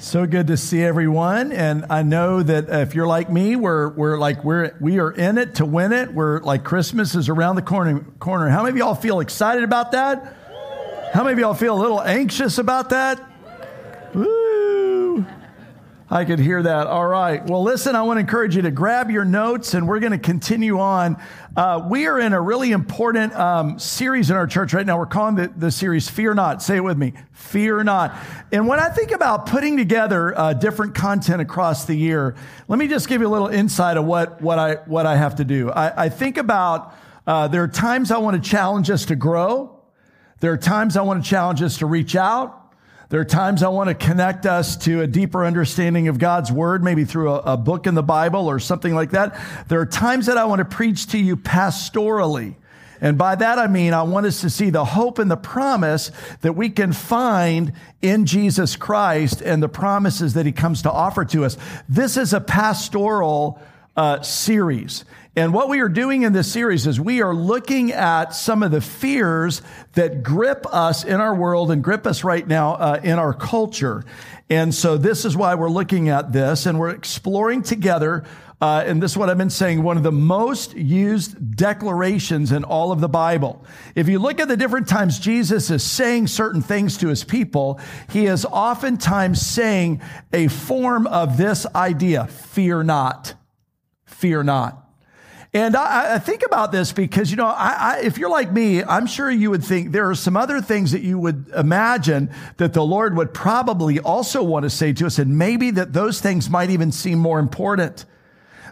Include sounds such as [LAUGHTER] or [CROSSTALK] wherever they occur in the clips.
So good to see everyone. And I know that if you're like me, we're, we're like, we're, we are in it to win it. We're like Christmas is around the corner, corner. How many of y'all feel excited about that? How many of y'all feel a little anxious about that? Woo! I could hear that. All right. Well, listen, I want to encourage you to grab your notes and we're going to continue on. Uh, we are in a really important um, series in our church right now. We're calling the, the series Fear Not. Say it with me Fear Not. And when I think about putting together uh, different content across the year, let me just give you a little insight of what, what, I, what I have to do. I, I think about uh, there are times I want to challenge us to grow, there are times I want to challenge us to reach out. There are times I want to connect us to a deeper understanding of God's word, maybe through a, a, book in the Bible or something like that. There are times that I want to preach to you pastorally. And by that I mean I want us to see the hope and the promise that we can find in Jesus Christ and the promises that he comes to offer to us. This is a pastoral uh, series. And what we are doing in this series is we are looking at some of the fears that grip us in our world and grip us right now uh, in our culture. And so this is why we're looking at this and we're exploring together. Uh, and this is what I've been saying, one of the most used declarations in all of the Bible. If you look at the different times Jesus is saying certain things to his people, he is oftentimes saying a form of this idea, fear not, fear not. And I, I, think about this because, you know, I, I, if you're like me, I'm sure you would think there are some other things that you would imagine that the Lord would probably also want to say to us, and maybe that those things might even seem more important.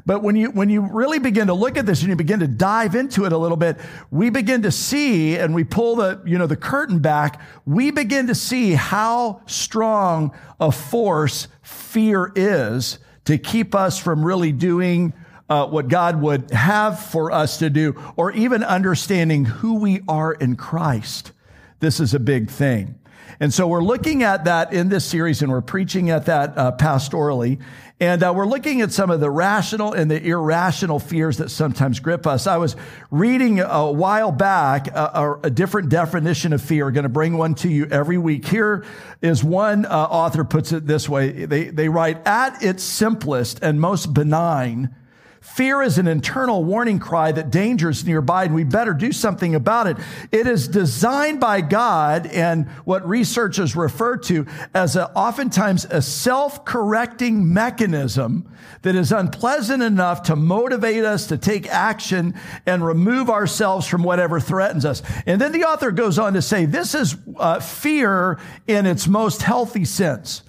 But when you, when you really begin to look at this and you begin to dive into it a little bit, we begin to see and we pull the, you know, the curtain back. We begin to see how strong a force fear is to keep us from really doing uh, what God would have for us to do, or even understanding who we are in Christ. This is a big thing. And so we're looking at that in this series and we're preaching at that uh, pastorally. And uh, we're looking at some of the rational and the irrational fears that sometimes grip us. I was reading a while back a, a different definition of fear. Going to bring one to you every week. Here is one uh, author puts it this way. They, they write, at its simplest and most benign, Fear is an internal warning cry that danger is nearby and we better do something about it. It is designed by God and what researchers refer to as a, oftentimes a self-correcting mechanism that is unpleasant enough to motivate us to take action and remove ourselves from whatever threatens us. And then the author goes on to say, this is uh, fear in its most healthy sense.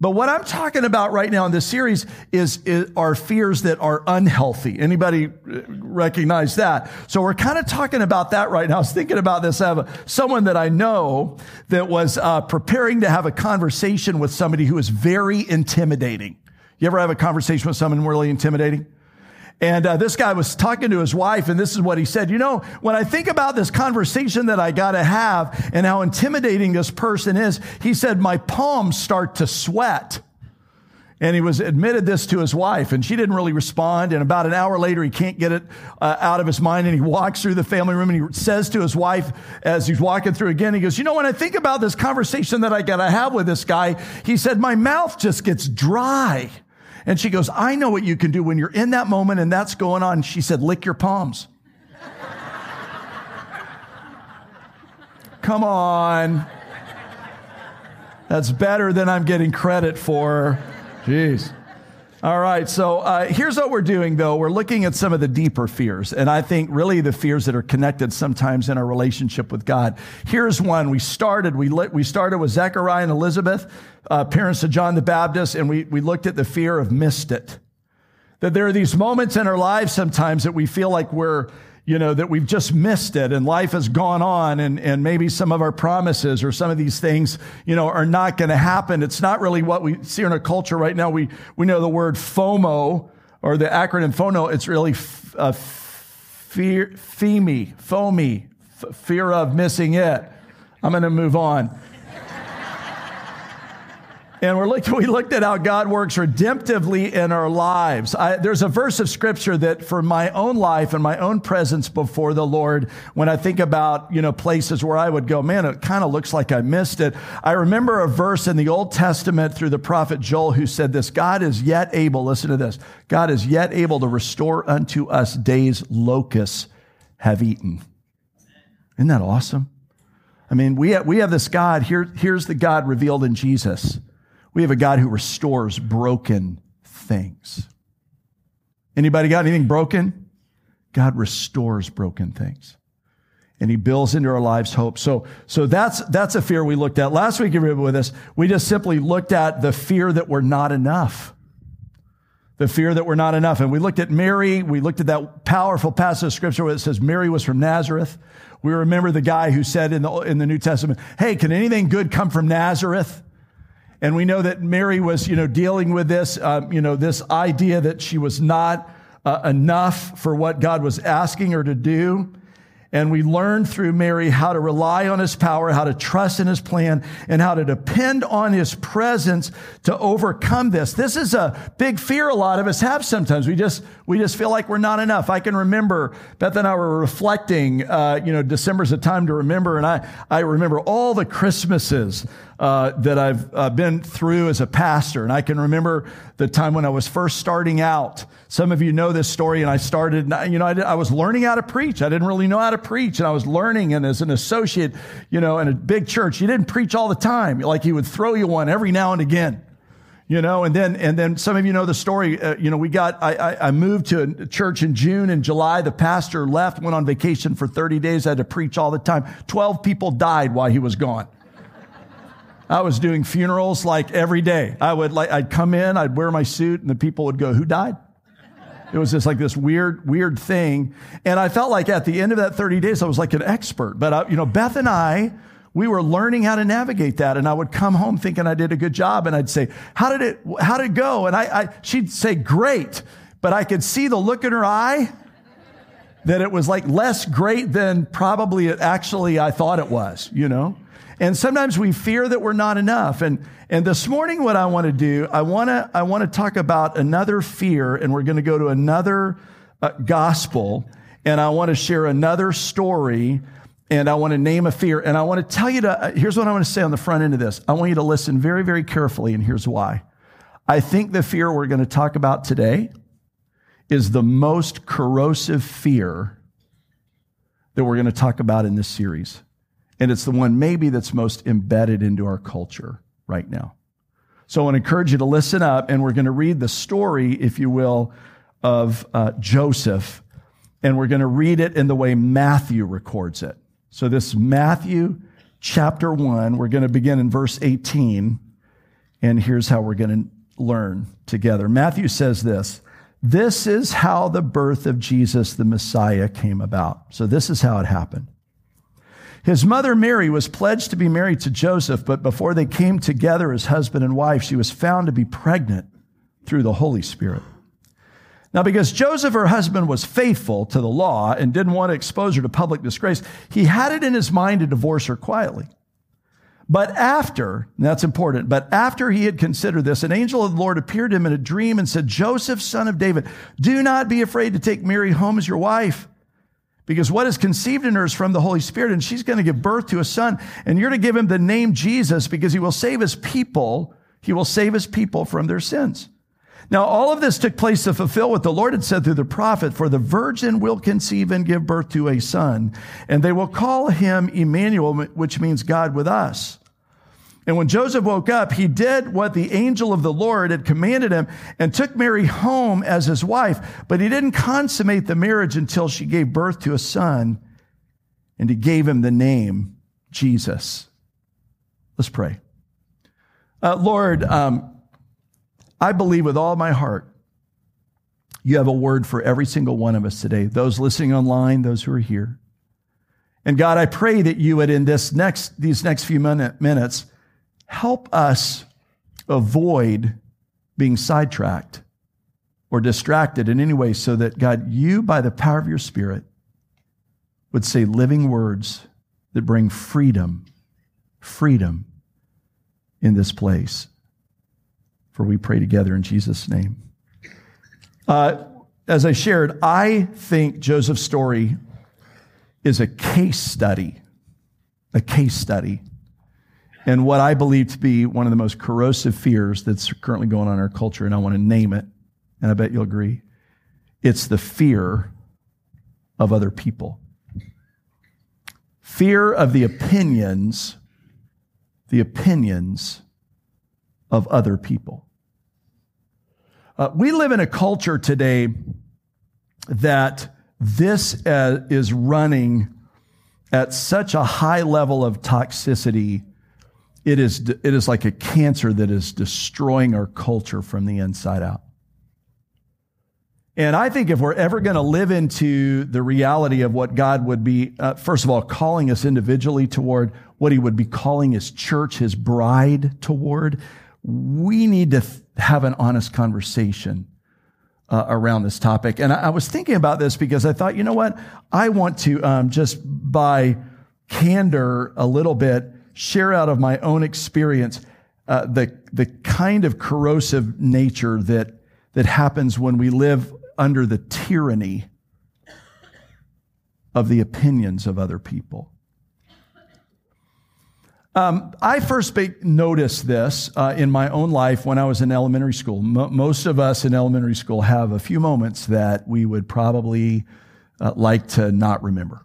But what I'm talking about right now in this series is, is, are fears that are unhealthy. Anybody uh, recognize that? So we're kind of talking about that right now. I was thinking about this. I have a, someone that I know that was uh, preparing to have a conversation with somebody who is very intimidating. You ever have a conversation with someone really intimidating? And uh, this guy was talking to his wife, and this is what he said. You know, when I think about this conversation that I got to have and how intimidating this person is, he said, my palms start to sweat. And he was admitted this to his wife, and she didn't really respond. And about an hour later, he can't get it uh, out of his mind, and he walks through the family room and he says to his wife as he's walking through again, he goes, "You know, when I think about this conversation that I got to have with this guy, he said my mouth just gets dry." And she goes, I know what you can do when you're in that moment and that's going on. She said, lick your palms. [LAUGHS] Come on. That's better than I'm getting credit for. Jeez. All right, so uh, here's what we're doing, though. We're looking at some of the deeper fears, and I think really the fears that are connected sometimes in our relationship with God. Here's one. We started. We lit, we started with Zechariah and Elizabeth, uh, parents of John the Baptist, and we we looked at the fear of missed it. That there are these moments in our lives sometimes that we feel like we're you know, that we've just missed it and life has gone on and, and maybe some of our promises or some of these things, you know, are not going to happen. It's not really what we see in our culture right now. We, we know the word FOMO, or the acronym FONO, it's really uh, fear, FEMI, FOMI, f- fear of missing it. I'm going to move on. And we're [LAUGHS] we looked at how God works redemptively in our lives. I, there's a verse of scripture that for my own life and my own presence before the Lord, when I think about, you know, places where I would go, man, it kind of looks like I missed it. I remember a verse in the Old Testament through the prophet Joel who said this, God is yet able, listen to this, God is yet able to restore unto us days locusts have eaten. Isn't that awesome? I mean, we have, we have this God, here, here's the God revealed in Jesus we have a God who restores broken things. Anybody got anything broken? God restores broken things. And he builds into our lives hope. So, so that's, that's a fear we looked at. Last week, you remember with us, we just simply looked at the fear that we're not enough. The fear that we're not enough. And we looked at Mary. We looked at that powerful passage of scripture where it says Mary was from Nazareth. We remember the guy who said in the, in the New Testament, Hey, can anything good come from Nazareth? And we know that Mary was, you know, dealing with this, uh, you know, this idea that she was not uh, enough for what God was asking her to do. And we learned through Mary how to rely on his power, how to trust in his plan, and how to depend on his presence to overcome this. This is a big fear a lot of us have sometimes. We just, we just feel like we're not enough. I can remember, Beth and I were reflecting, uh, you know, December's a time to remember. And I, I remember all the Christmases uh, that I've uh, been through as a pastor. And I can remember the time when I was first starting out. Some of you know this story, and I started, you know, I, did, I, was learning how to preach. I didn't really know how to preach, and I was learning. And as an associate, you know, in a big church, you didn't preach all the time. Like he would throw you one every now and again. You know, and then and then some of you know the story. Uh, you know, we got I, I, I moved to a church in June and July. The pastor left, went on vacation for 30 days. I had to preach all the time. 12 people died while he was gone. I was doing funerals like every day. I would like, I'd come in, I'd wear my suit, and the people would go, Who died? It was just like this weird, weird thing. And I felt like at the end of that 30 days, I was like an expert. But, I, you know, Beth and I, we were learning how to navigate that. And I would come home thinking I did a good job. And I'd say, how did it, how did it go? And I, I she'd say, great. But I could see the look in her eye that it was like less great than probably it actually I thought it was, you know? And sometimes we fear that we're not enough. And, and this morning, what I want to do, I want to, I want to talk about another fear, and we're going to go to another uh, gospel, and I want to share another story, and I want to name a fear. And I want to tell you to, uh, here's what I want to say on the front end of this. I want you to listen very, very carefully, and here's why. I think the fear we're going to talk about today is the most corrosive fear that we're going to talk about in this series. And it's the one maybe that's most embedded into our culture right now. So I want to encourage you to listen up, and we're going to read the story, if you will, of uh, Joseph, and we're going to read it in the way Matthew records it. So this Matthew chapter 1. We're going to begin in verse 18, and here's how we're going to learn together. Matthew says this This is how the birth of Jesus the Messiah came about. So this is how it happened. His mother Mary was pledged to be married to Joseph, but before they came together as husband and wife, she was found to be pregnant through the Holy Spirit. Now, because Joseph, her husband, was faithful to the law and didn't want to expose her to public disgrace, he had it in his mind to divorce her quietly. But after, that's important, but after he had considered this, an angel of the Lord appeared to him in a dream and said, Joseph, son of David, do not be afraid to take Mary home as your wife because what is conceived in her is from the Holy Spirit, and she's going to give birth to a son, and you're to give him the name Jesus because he will save his people. He will save his people from their sins. Now, all of this took place to fulfill what the Lord had said through the prophet, for the virgin will conceive and give birth to a son, and they will call him Emmanuel, which means God with us. And when Joseph woke up, he did what the angel of the Lord had commanded him and took Mary home as his wife. But he didn't consummate the marriage until she gave birth to a son, and he gave him the name Jesus. Let's pray. Uh, Lord, um, I believe with all my heart you have a word for every single one of us today, those listening online, those who are here. And God, I pray that you would, in this next, these next few minutes, help us avoid being sidetracked. or distracted in any way so that God, you by the power of your spirit would say living words that bring freedom, freedom in this place. For we pray together in Jesus' name. Uh, as I shared, I think Joseph's story is a case study, a case study, and what I believe to be one of the most corrosive fears that's currently going on in our culture, and I want to name it, and I bet you'll agree. It's the fear of other people. Fear of the opinions, the opinions of other people. Uh, we live in a culture today that this uh, is running at such a high level of toxicity. It is, it is like a cancer that is destroying our culture from the inside out. And I think if we're ever going to live into the reality of what God would be, uh, first of all, calling us individually toward, what he would be calling his church, his bride toward, we need to th- have an honest conversation uh, around this topic. And I, I, was thinking about this because I thought, you know what? I want to um, just by candor a little bit share out of my own experience uh, the the kind of corrosive nature that that happens when we live under the tyranny of the opinions of other people. Um, I first noticed this uh, in my own life when I was in elementary school. M- most of us in elementary school have a few moments that we would probably uh, like to not remember.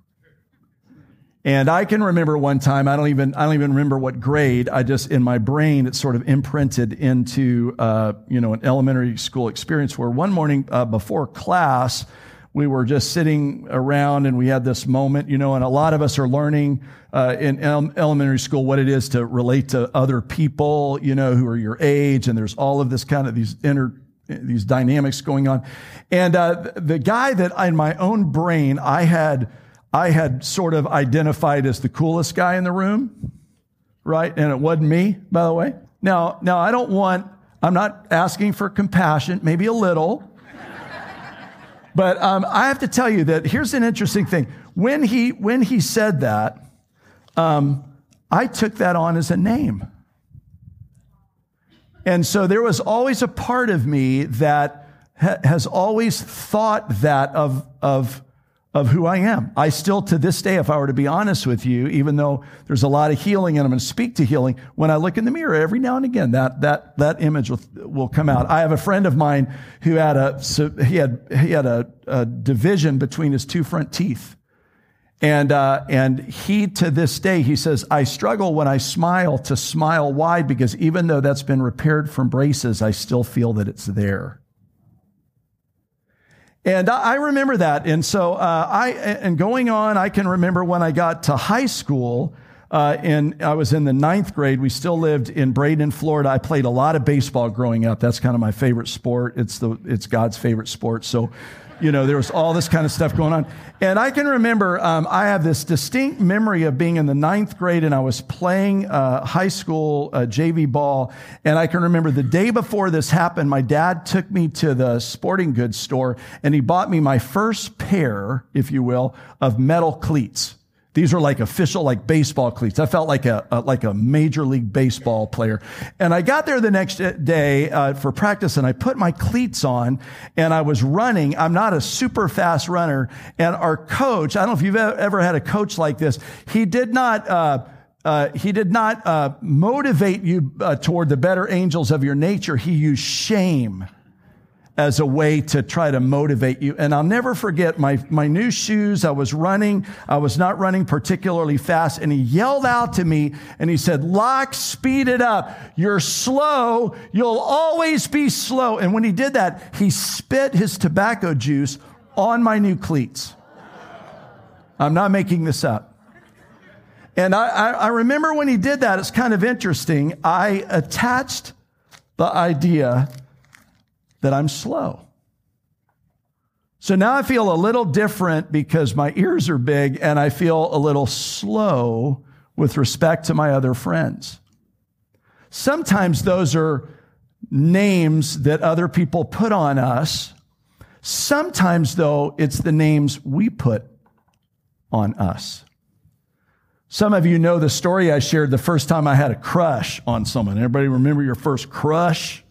And I can remember one time, I don't even, I don't even remember what grade. I just, in my brain, it's sort of imprinted into, uh, you know, an elementary school experience where one morning uh, before class, we were just sitting around and we had this moment, you know, and a lot of us are learning uh, in elementary school what it is to relate to other people, you know, who are your age. And there's all of this kind of these inner, these dynamics going on. And uh, the guy that in my own brain I had, I had sort of identified as the coolest guy in the room, right? And it wasn't me, by the way. Now, now I don't want, I'm not asking for compassion, maybe a little. [LAUGHS] but um, I have to tell you that here's an interesting thing. When he, when he said that, um, I took that on as a name. And so there was always a part of me that ha- has always thought that of, of of who I am. I still, to this day, if I were to be honest with you, even though there's a lot of healing and I'm going to speak to healing, when I look in the mirror every now and again, that, that, that image will, will come out. I have a friend of mine who had a, he had, he had a, a division between his two front teeth. And, uh, and he, to this day, he says, I struggle when I smile to smile wide because even though that's been repaired from braces, I still feel that it's there. And I remember that. And so uh, I, and going on, I can remember when I got to high school, uh, and I was in the ninth grade. We still lived in Braden, Florida. I played a lot of baseball growing up. That's kind of my favorite sport. It's the, it's God's favorite sport. So you know, there was all this kind of stuff going on. And I can remember, um, I have this distinct memory of being in the ninth grade and I was playing uh, high school uh, JV ball. And I can remember the day before this happened, my dad took me to the sporting goods store and he bought me my first pair, if you will, of metal cleats. These were like official, like baseball cleats. I felt like a, a like a major league baseball player. And I got there the next day uh, for practice, and I put my cleats on, and I was running. I'm not a super fast runner, and our coach. I don't know if you've ever had a coach like this. He did not. Uh, uh, he did not uh, motivate you uh, toward the better angels of your nature. He used shame as a way to try to motivate you. And I'll never forget my, my new shoes. I was running. I was not running particularly fast. And he yelled out to me and he said, Lock, speed it up. You're slow. You'll always be slow. And when he did that, he spit his tobacco juice on my new cleats. I'm not making this up. And I, I, I remember when he did that, it's kind of interesting. I attached the idea that I'm slow. So now I feel a little different because my ears are big and I feel a little slow with respect to my other friends. Sometimes those are names that other people put on us Sometimes, though, it's the names we put on us. Some of you know the story I shared the first time I had a crush on someone. Everybody remember your first crush?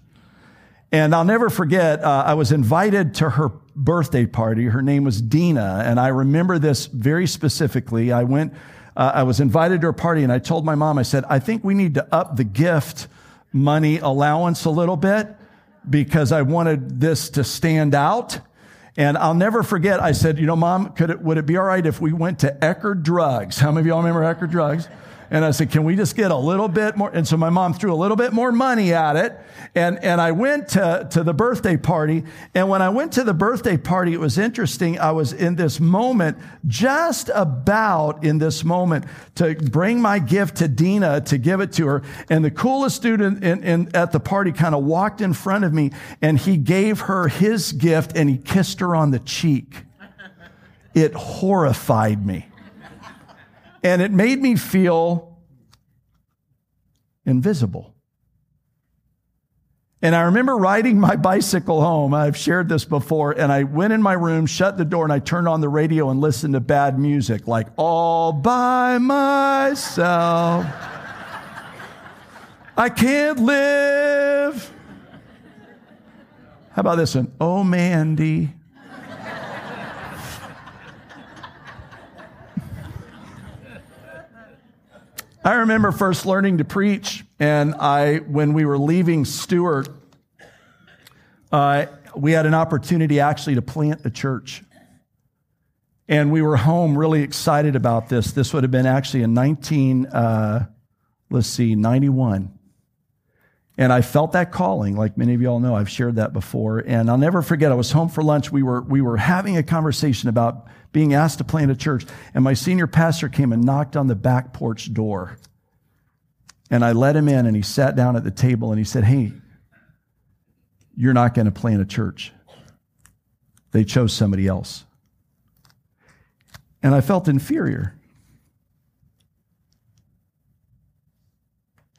And I'll never forget, uh, I was invited to her birthday party. Her name was Dina, and I remember this very specifically. I went, uh, I was invited to her party, and I told my mom, I said, I think we need to up the gift money allowance a little bit because I wanted this to stand out. And I'll never forget, I said, you know, mom, could it, would it be all right if we went to Eckerd Drugs? How many of y'all remember Eckerd Drugs? And I said, can we just get a little bit more? And so my mom threw a little bit more money at it. And, and I went to, to the birthday party. And when I went to the birthday party, it was interesting. I was in this moment, just about in this moment to bring my gift to Dina to give it to her. And the coolest dude in, in, in at the party kind of walked in front of me and he gave her his gift and he kissed her on the cheek. It horrified me. And it made me feel invisible. And I remember riding my bicycle home. I've shared this before. And I went in my room, shut the door, and I turned on the radio and listened to bad music, like all by myself. I can't live. How about this one? Oh, Mandy. I remember first learning to preach, and I, when we were leaving Stuart, uh, we had an opportunity actually to plant a church. And we were home really excited about this. This would have been actually in 19, uh, let's see, 91. And I felt that calling, like many of y'all know. I've shared that before. And I'll never forget, I was home for lunch. We were, we were having a conversation about being asked to plant a church. And my senior pastor came and knocked on the back porch door. And I let him in and he sat down at the table and he said, Hey, you're not going to plant a church. They chose somebody else. And I felt inferior.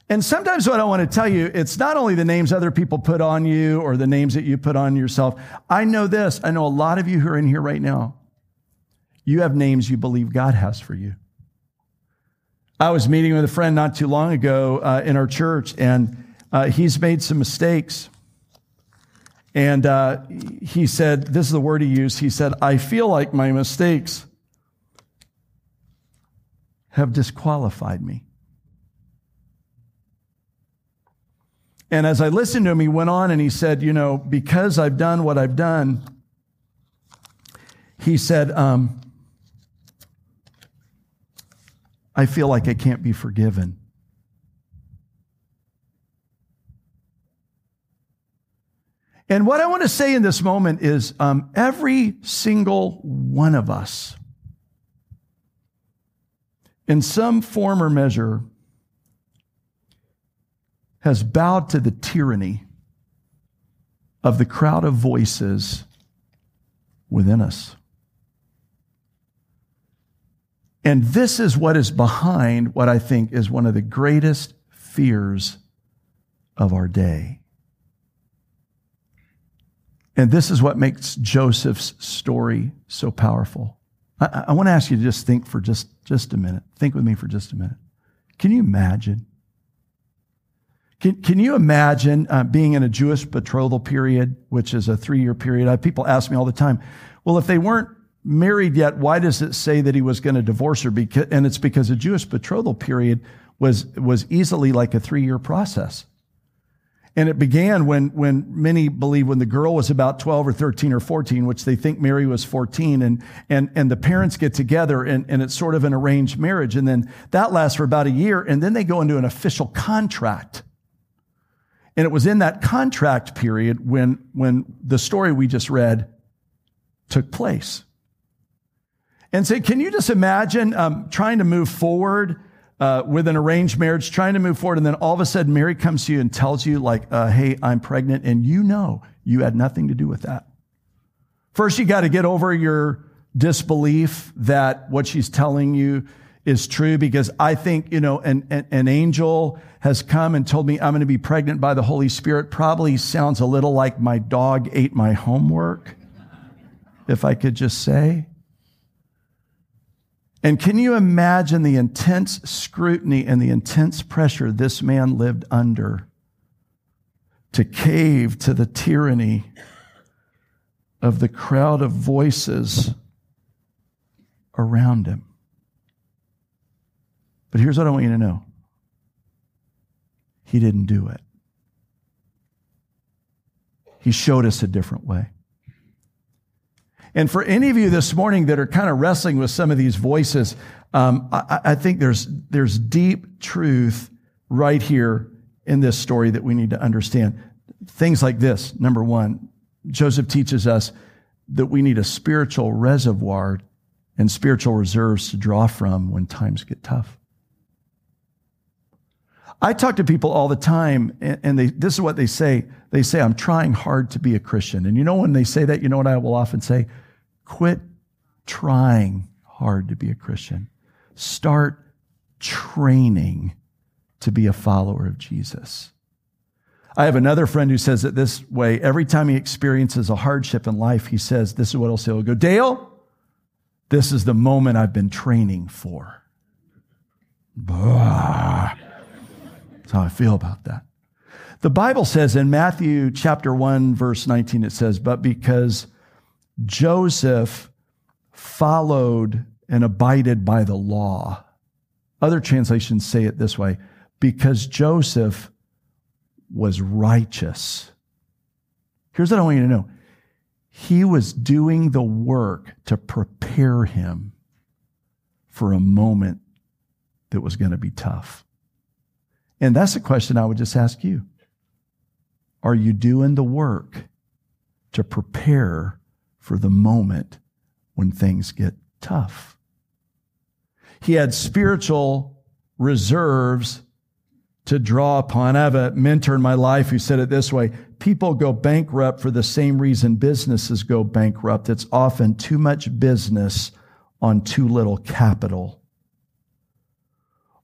And sometimes what I want to tell you, it's not only the names other people put on you or the names that you put on yourself. I know this. I know a lot of you who are in here right now. You have names you believe God has for you. I was meeting with a friend not too long ago uh, in our church, and uh, he's made some mistakes. And uh, he said, This is the word he used. He said, I feel like my mistakes have disqualified me. And as I listened to him, he went on and he said, You know, because I've done what I've done, he said, um, I feel like I can't be forgiven. And what I want to say in this moment is um, every single one of us, in some form or measure, has bowed to the tyranny of the crowd of voices within us. And this is what is behind what I think is one of the greatest fears of our day. And this is what makes Joseph's story so powerful. I, I, want to ask you to just think for just, just a minute. Think with me for just a minute. Can you imagine can, can you imagine uh, being in a Jewish betrothal period, which is a three year period? I, people ask me all the time, well, if they weren't married yet, why does it say that he was going to divorce her? Because, and it's because a Jewish betrothal period was, was easily like a three year process. And it began when, when many believe when the girl was about 12 or 13 or 14, which they think Mary was 14, and, and, and the parents get together and, and it's sort of an arranged marriage. And then that lasts for about a year, and then they go into an official contract. And it was in that contract period when, when the story we just read took place. And so, can you just imagine um, trying to move forward uh, with an arranged marriage, trying to move forward, and then all of a sudden Mary comes to you and tells you, like, uh, hey, I'm pregnant, and you know you had nothing to do with that. First, you got to get over your disbelief that what she's telling you is true because I think, you know, an, an, an, angel has come and told me I'm going to be pregnant by the Holy Spirit probably sounds a little like my dog ate my homework. if I could just say. And can you imagine the intense scrutiny and the intense pressure this man lived under to cave to the tyranny of the crowd of voices around him? But here's what I want you to know He didn't do it. He showed us a different way. And for any of you this morning that are kind of wrestling with some of these voices, um, I, I think there's, there's deep truth right here in this story that we need to understand. Things like this. Number one, Joseph teaches us that we need a spiritual reservoir and spiritual reserves to draw from when times get tough. I talk to people all the time, and they, this is what they say. They say, I'm trying hard to be a Christian. And you know, when they say that, you know what I will often say? Quit trying hard to be a Christian. Start training to be a follower of Jesus. I have another friend who says it this way. Every time he experiences a hardship in life, he says, This is what he'll say. He'll go, Dale, this is the moment I've been training for. Bah. That's how I feel about that. The Bible says in Matthew chapter 1, verse 19, it says, But because Joseph followed and abided by the law. Other translations say it this way because Joseph was righteous. Here's what I want you to know he was doing the work to prepare him for a moment that was going to be tough. And that's a question I would just ask you. Are you doing the work to prepare for the moment when things get tough? He had spiritual reserves to draw upon. I have a mentor in my life who said it this way people go bankrupt for the same reason businesses go bankrupt. It's often too much business on too little capital.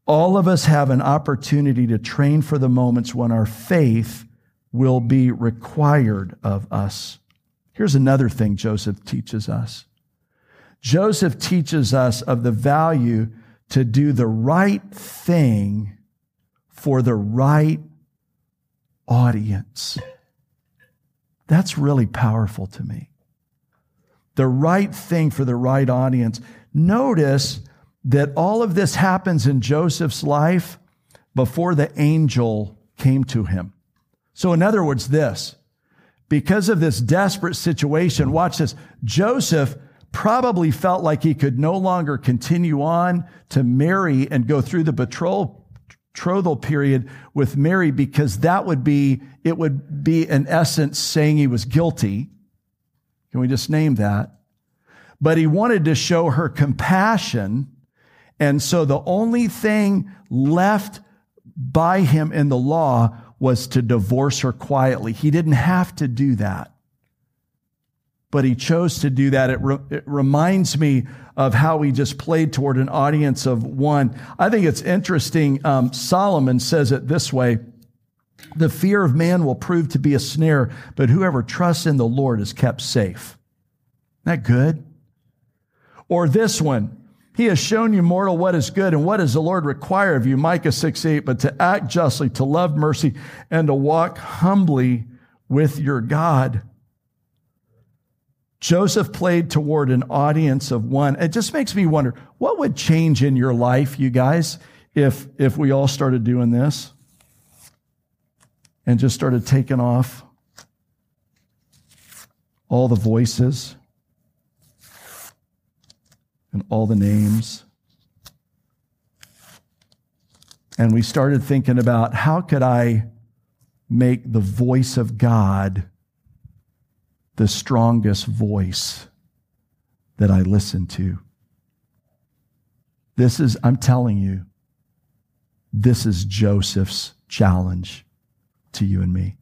All of us have an opportunity to train for the moments when our faith will be required of us. Here's another thing Joseph teaches us Joseph teaches us of the value to do the right thing for the right audience. That's really powerful to me. The right thing for the right audience. Notice that all of this happens in Joseph's life before the angel came to him. So, in other words, this because of this desperate situation, watch this. Joseph probably felt like he could no longer continue on to marry and go through the betrothal period with Mary because that would be, it would be in essence saying he was guilty. Can we just name that? But he wanted to show her compassion and so the only thing left by him in the law was to divorce her quietly. He didn't have to do that. But he chose to do that. It, re- it reminds me of how he just played toward an audience of one. I think it's interesting. Um, Solomon says it this way The fear of man will prove to be a snare, but whoever trusts in the Lord is kept safe. Isn't that good? Or this one he has shown you, mortal, what is good and what does the Lord require of you, Micah 6 8, but to act justly, to love mercy, and to walk humbly with your God. Joseph played toward an audience of one. It just makes me wonder what would change in your life, you guys, if, if we all started doing this and just started taking off all the voices and all the names. And we started thinking about how could I make the voice of God the strongest voice that I listen to. This is, I'm telling you, this is Joseph's challenge to you and me.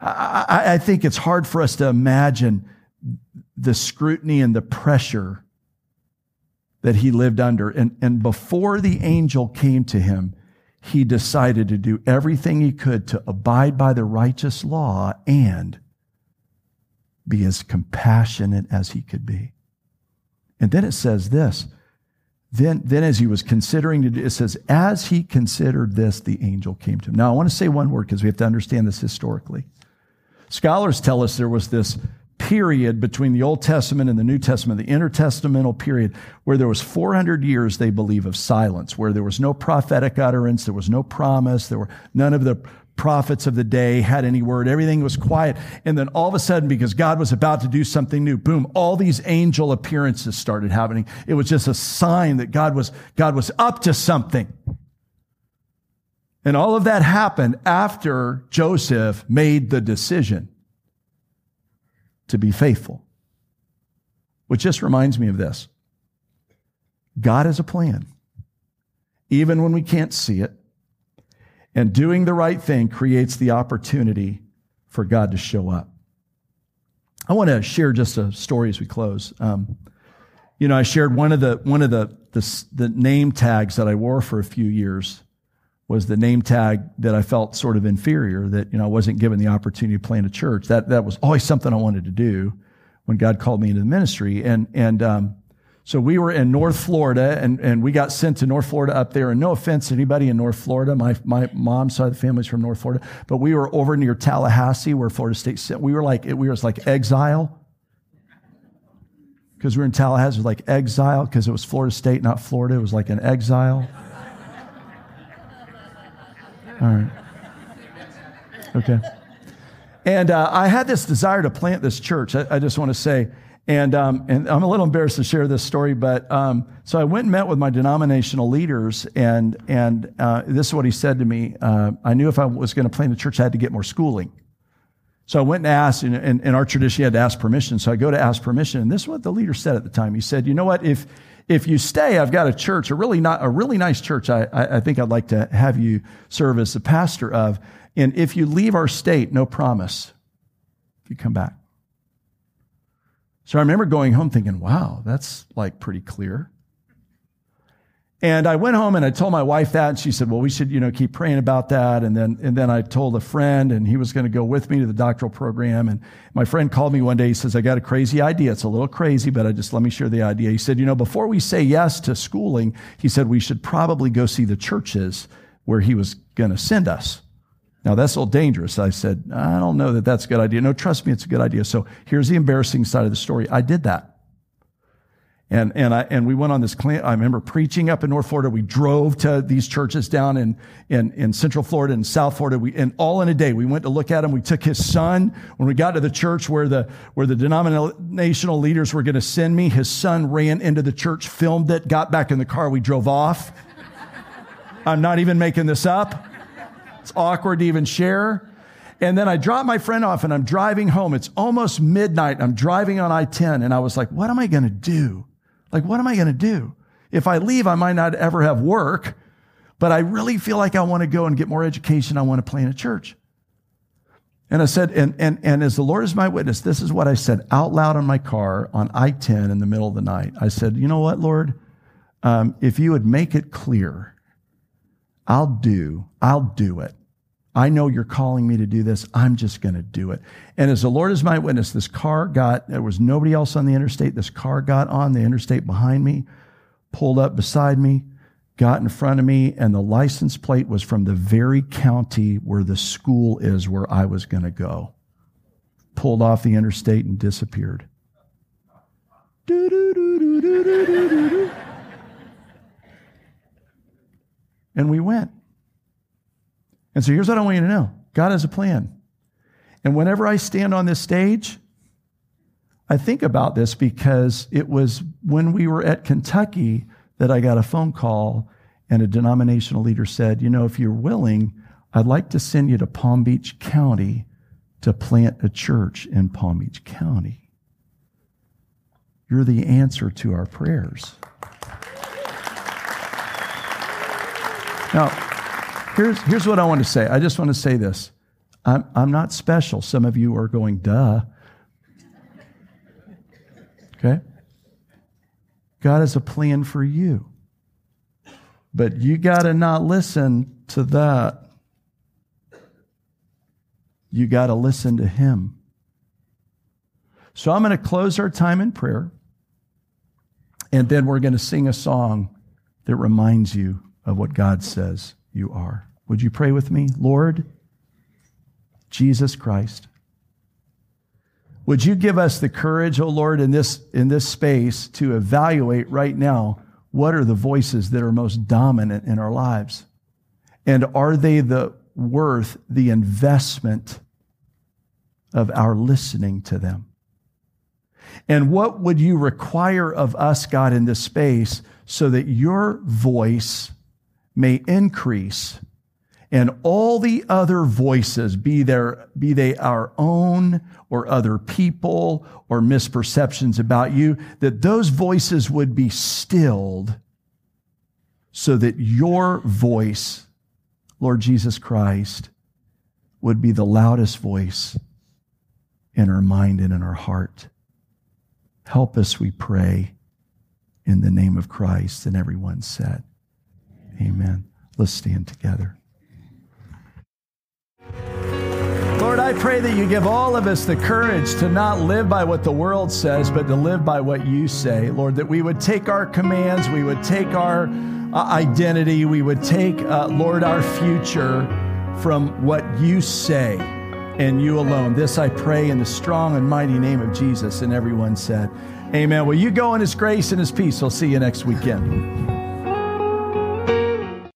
I, I, I think it's hard for us to imagine the scrutiny and the pressure that he lived under. And, and before the angel came to him, he decided to do everything he could to abide by the righteous law and be as compassionate as he could be. And then it says this. Then, then as he was considering it says, as he considered this, the angel came to him. Now, I want to say one word because we have to understand this historically. Scholars tell us there was this period between the Old Testament and the New Testament, the intertestamental period, where there was 400 years, they believe, of silence, where there was no prophetic utterance, there was no promise, there were none of the prophets of the day had any word. Everything was quiet. And then all of a sudden, because God was about to do something new, boom, all these angel appearances started happening. It was just a sign that God was, God was up to something. And all of that happened after Joseph made the decision to be faithful. Which just reminds me of this God has a plan, even when we can't see it. And doing the right thing creates the opportunity for God to show up. I want to share just a story as we close. Um, you know, I shared one of the one of the, the the name tags that I wore for a few years was the name tag that I felt sort of inferior that you know I wasn't given the opportunity to plant a church. That that was always something I wanted to do when God called me into the ministry. And and um, so we were in North Florida and, and we got sent to North Florida up there. And no offense to anybody in North Florida. My, my mom's side of the family's from North Florida, but we were over near Tallahassee where Florida State sent. We were like, we were like exile because we were in Tallahassee, was like exile because it was Florida State, not Florida. It was like an exile. All right. Okay. And uh, I had this desire to plant this church. I, I just want to say, and, um, and I'm a little embarrassed to share this story, but um, so I went and met with my denominational leaders, and, and uh, this is what he said to me. Uh, I knew if I was going to plant a church, I had to get more schooling. So I went and asked, and in our tradition, you had to ask permission. So I go to ask permission, and this is what the leader said at the time. He said, "You know what? If if you stay, I've got a church, a really not a really nice church. I, I, I think I'd like to have you serve as the pastor of. And if you leave our state, no promise. If you come back." So I remember going home thinking, wow, that's like pretty clear. And I went home and I told my wife that, and she said, "Well, we should, you know, keep praying about that." And then, and then I told a friend, and he was going to go with me to the doctoral program. And my friend called me one day. He says, "I got a crazy idea. It's a little crazy, but I just let me share the idea." He said, "You know, before we say yes to schooling, he said we should probably go see the churches where he was going to send us." Now that's a little dangerous. I said, I don't know that that's a good idea. No, trust me, it's a good idea. So here's the embarrassing side of the story. I did that. And, and I, and we went on this, I remember preaching up in North Florida. We drove to these churches down in, in, in Central Florida and South Florida. We, and all in a day, we went to look at them. We took his son. When we got to the church where the, where the denominational leaders were going to send me, his son ran into the church, filmed it, got back in the car. We drove off. [LAUGHS] I'm not even making this up. It's awkward to even share. And then I drop my friend off and I'm driving home. It's almost midnight. I'm driving on I 10 and I was like, what am I going to do? Like, what am I going to do? If I leave, I might not ever have work, but I really feel like I want to go and get more education. I want to plant a church. And I said, and, and, and as the Lord is my witness, this is what I said out loud in my car on I 10 in the middle of the night. I said, you know what, Lord? Um, if you would make it clear I'll do, I'll do it. I know you're calling me to do this. I'm just going to do it. And as the Lord is my witness, this car got, there was nobody else on the interstate. This car got on the interstate behind me, pulled up beside me, got in front of me, and the license plate was from the very county where the school is where I was going to go. Pulled off the interstate and disappeared. [LAUGHS] And we went. And so here's what I want you to know God has a plan. And whenever I stand on this stage, I think about this because it was when we were at Kentucky that I got a phone call and a denominational leader said, You know, if you're willing, I'd like to send you to Palm Beach County to plant a church in Palm Beach County. You're the answer to our prayers. Now, here's, here's what I want to say. I just want to say this. I'm, I'm not special. Some of you are going, duh. Okay? God has a plan for you. But you got to not listen to that. You got to listen to Him. So I'm going to close our time in prayer, and then we're going to sing a song that reminds you of what God says you are. Would you pray with me? Lord, Jesus Christ, would you give us the courage, O oh Lord, in this, in this space to evaluate right now what are the voices that are most dominant in our lives? And are they the worth the investment of our listening to them? And what would you require of us, God, in this space so that your voice may increase and all the other voices, be, there, be they our own or other people or misperceptions about you, that those voices would be stilled so that your voice, Lord Jesus Christ, would be the loudest voice in our mind and in our heart. Help us, we pray, in the name of Christ. And everyone said, Amen. Let's stand together. Lord, I pray that you give all of us the courage to not live by what the world says, but to live by what you say. Lord, that we would take our commands, we would take our uh, identity, we would take, uh, Lord, our future from what you say and you alone. This I pray in the strong and mighty name of Jesus. And everyone said, Amen. Will you go in his grace and his peace? I'll see you next weekend.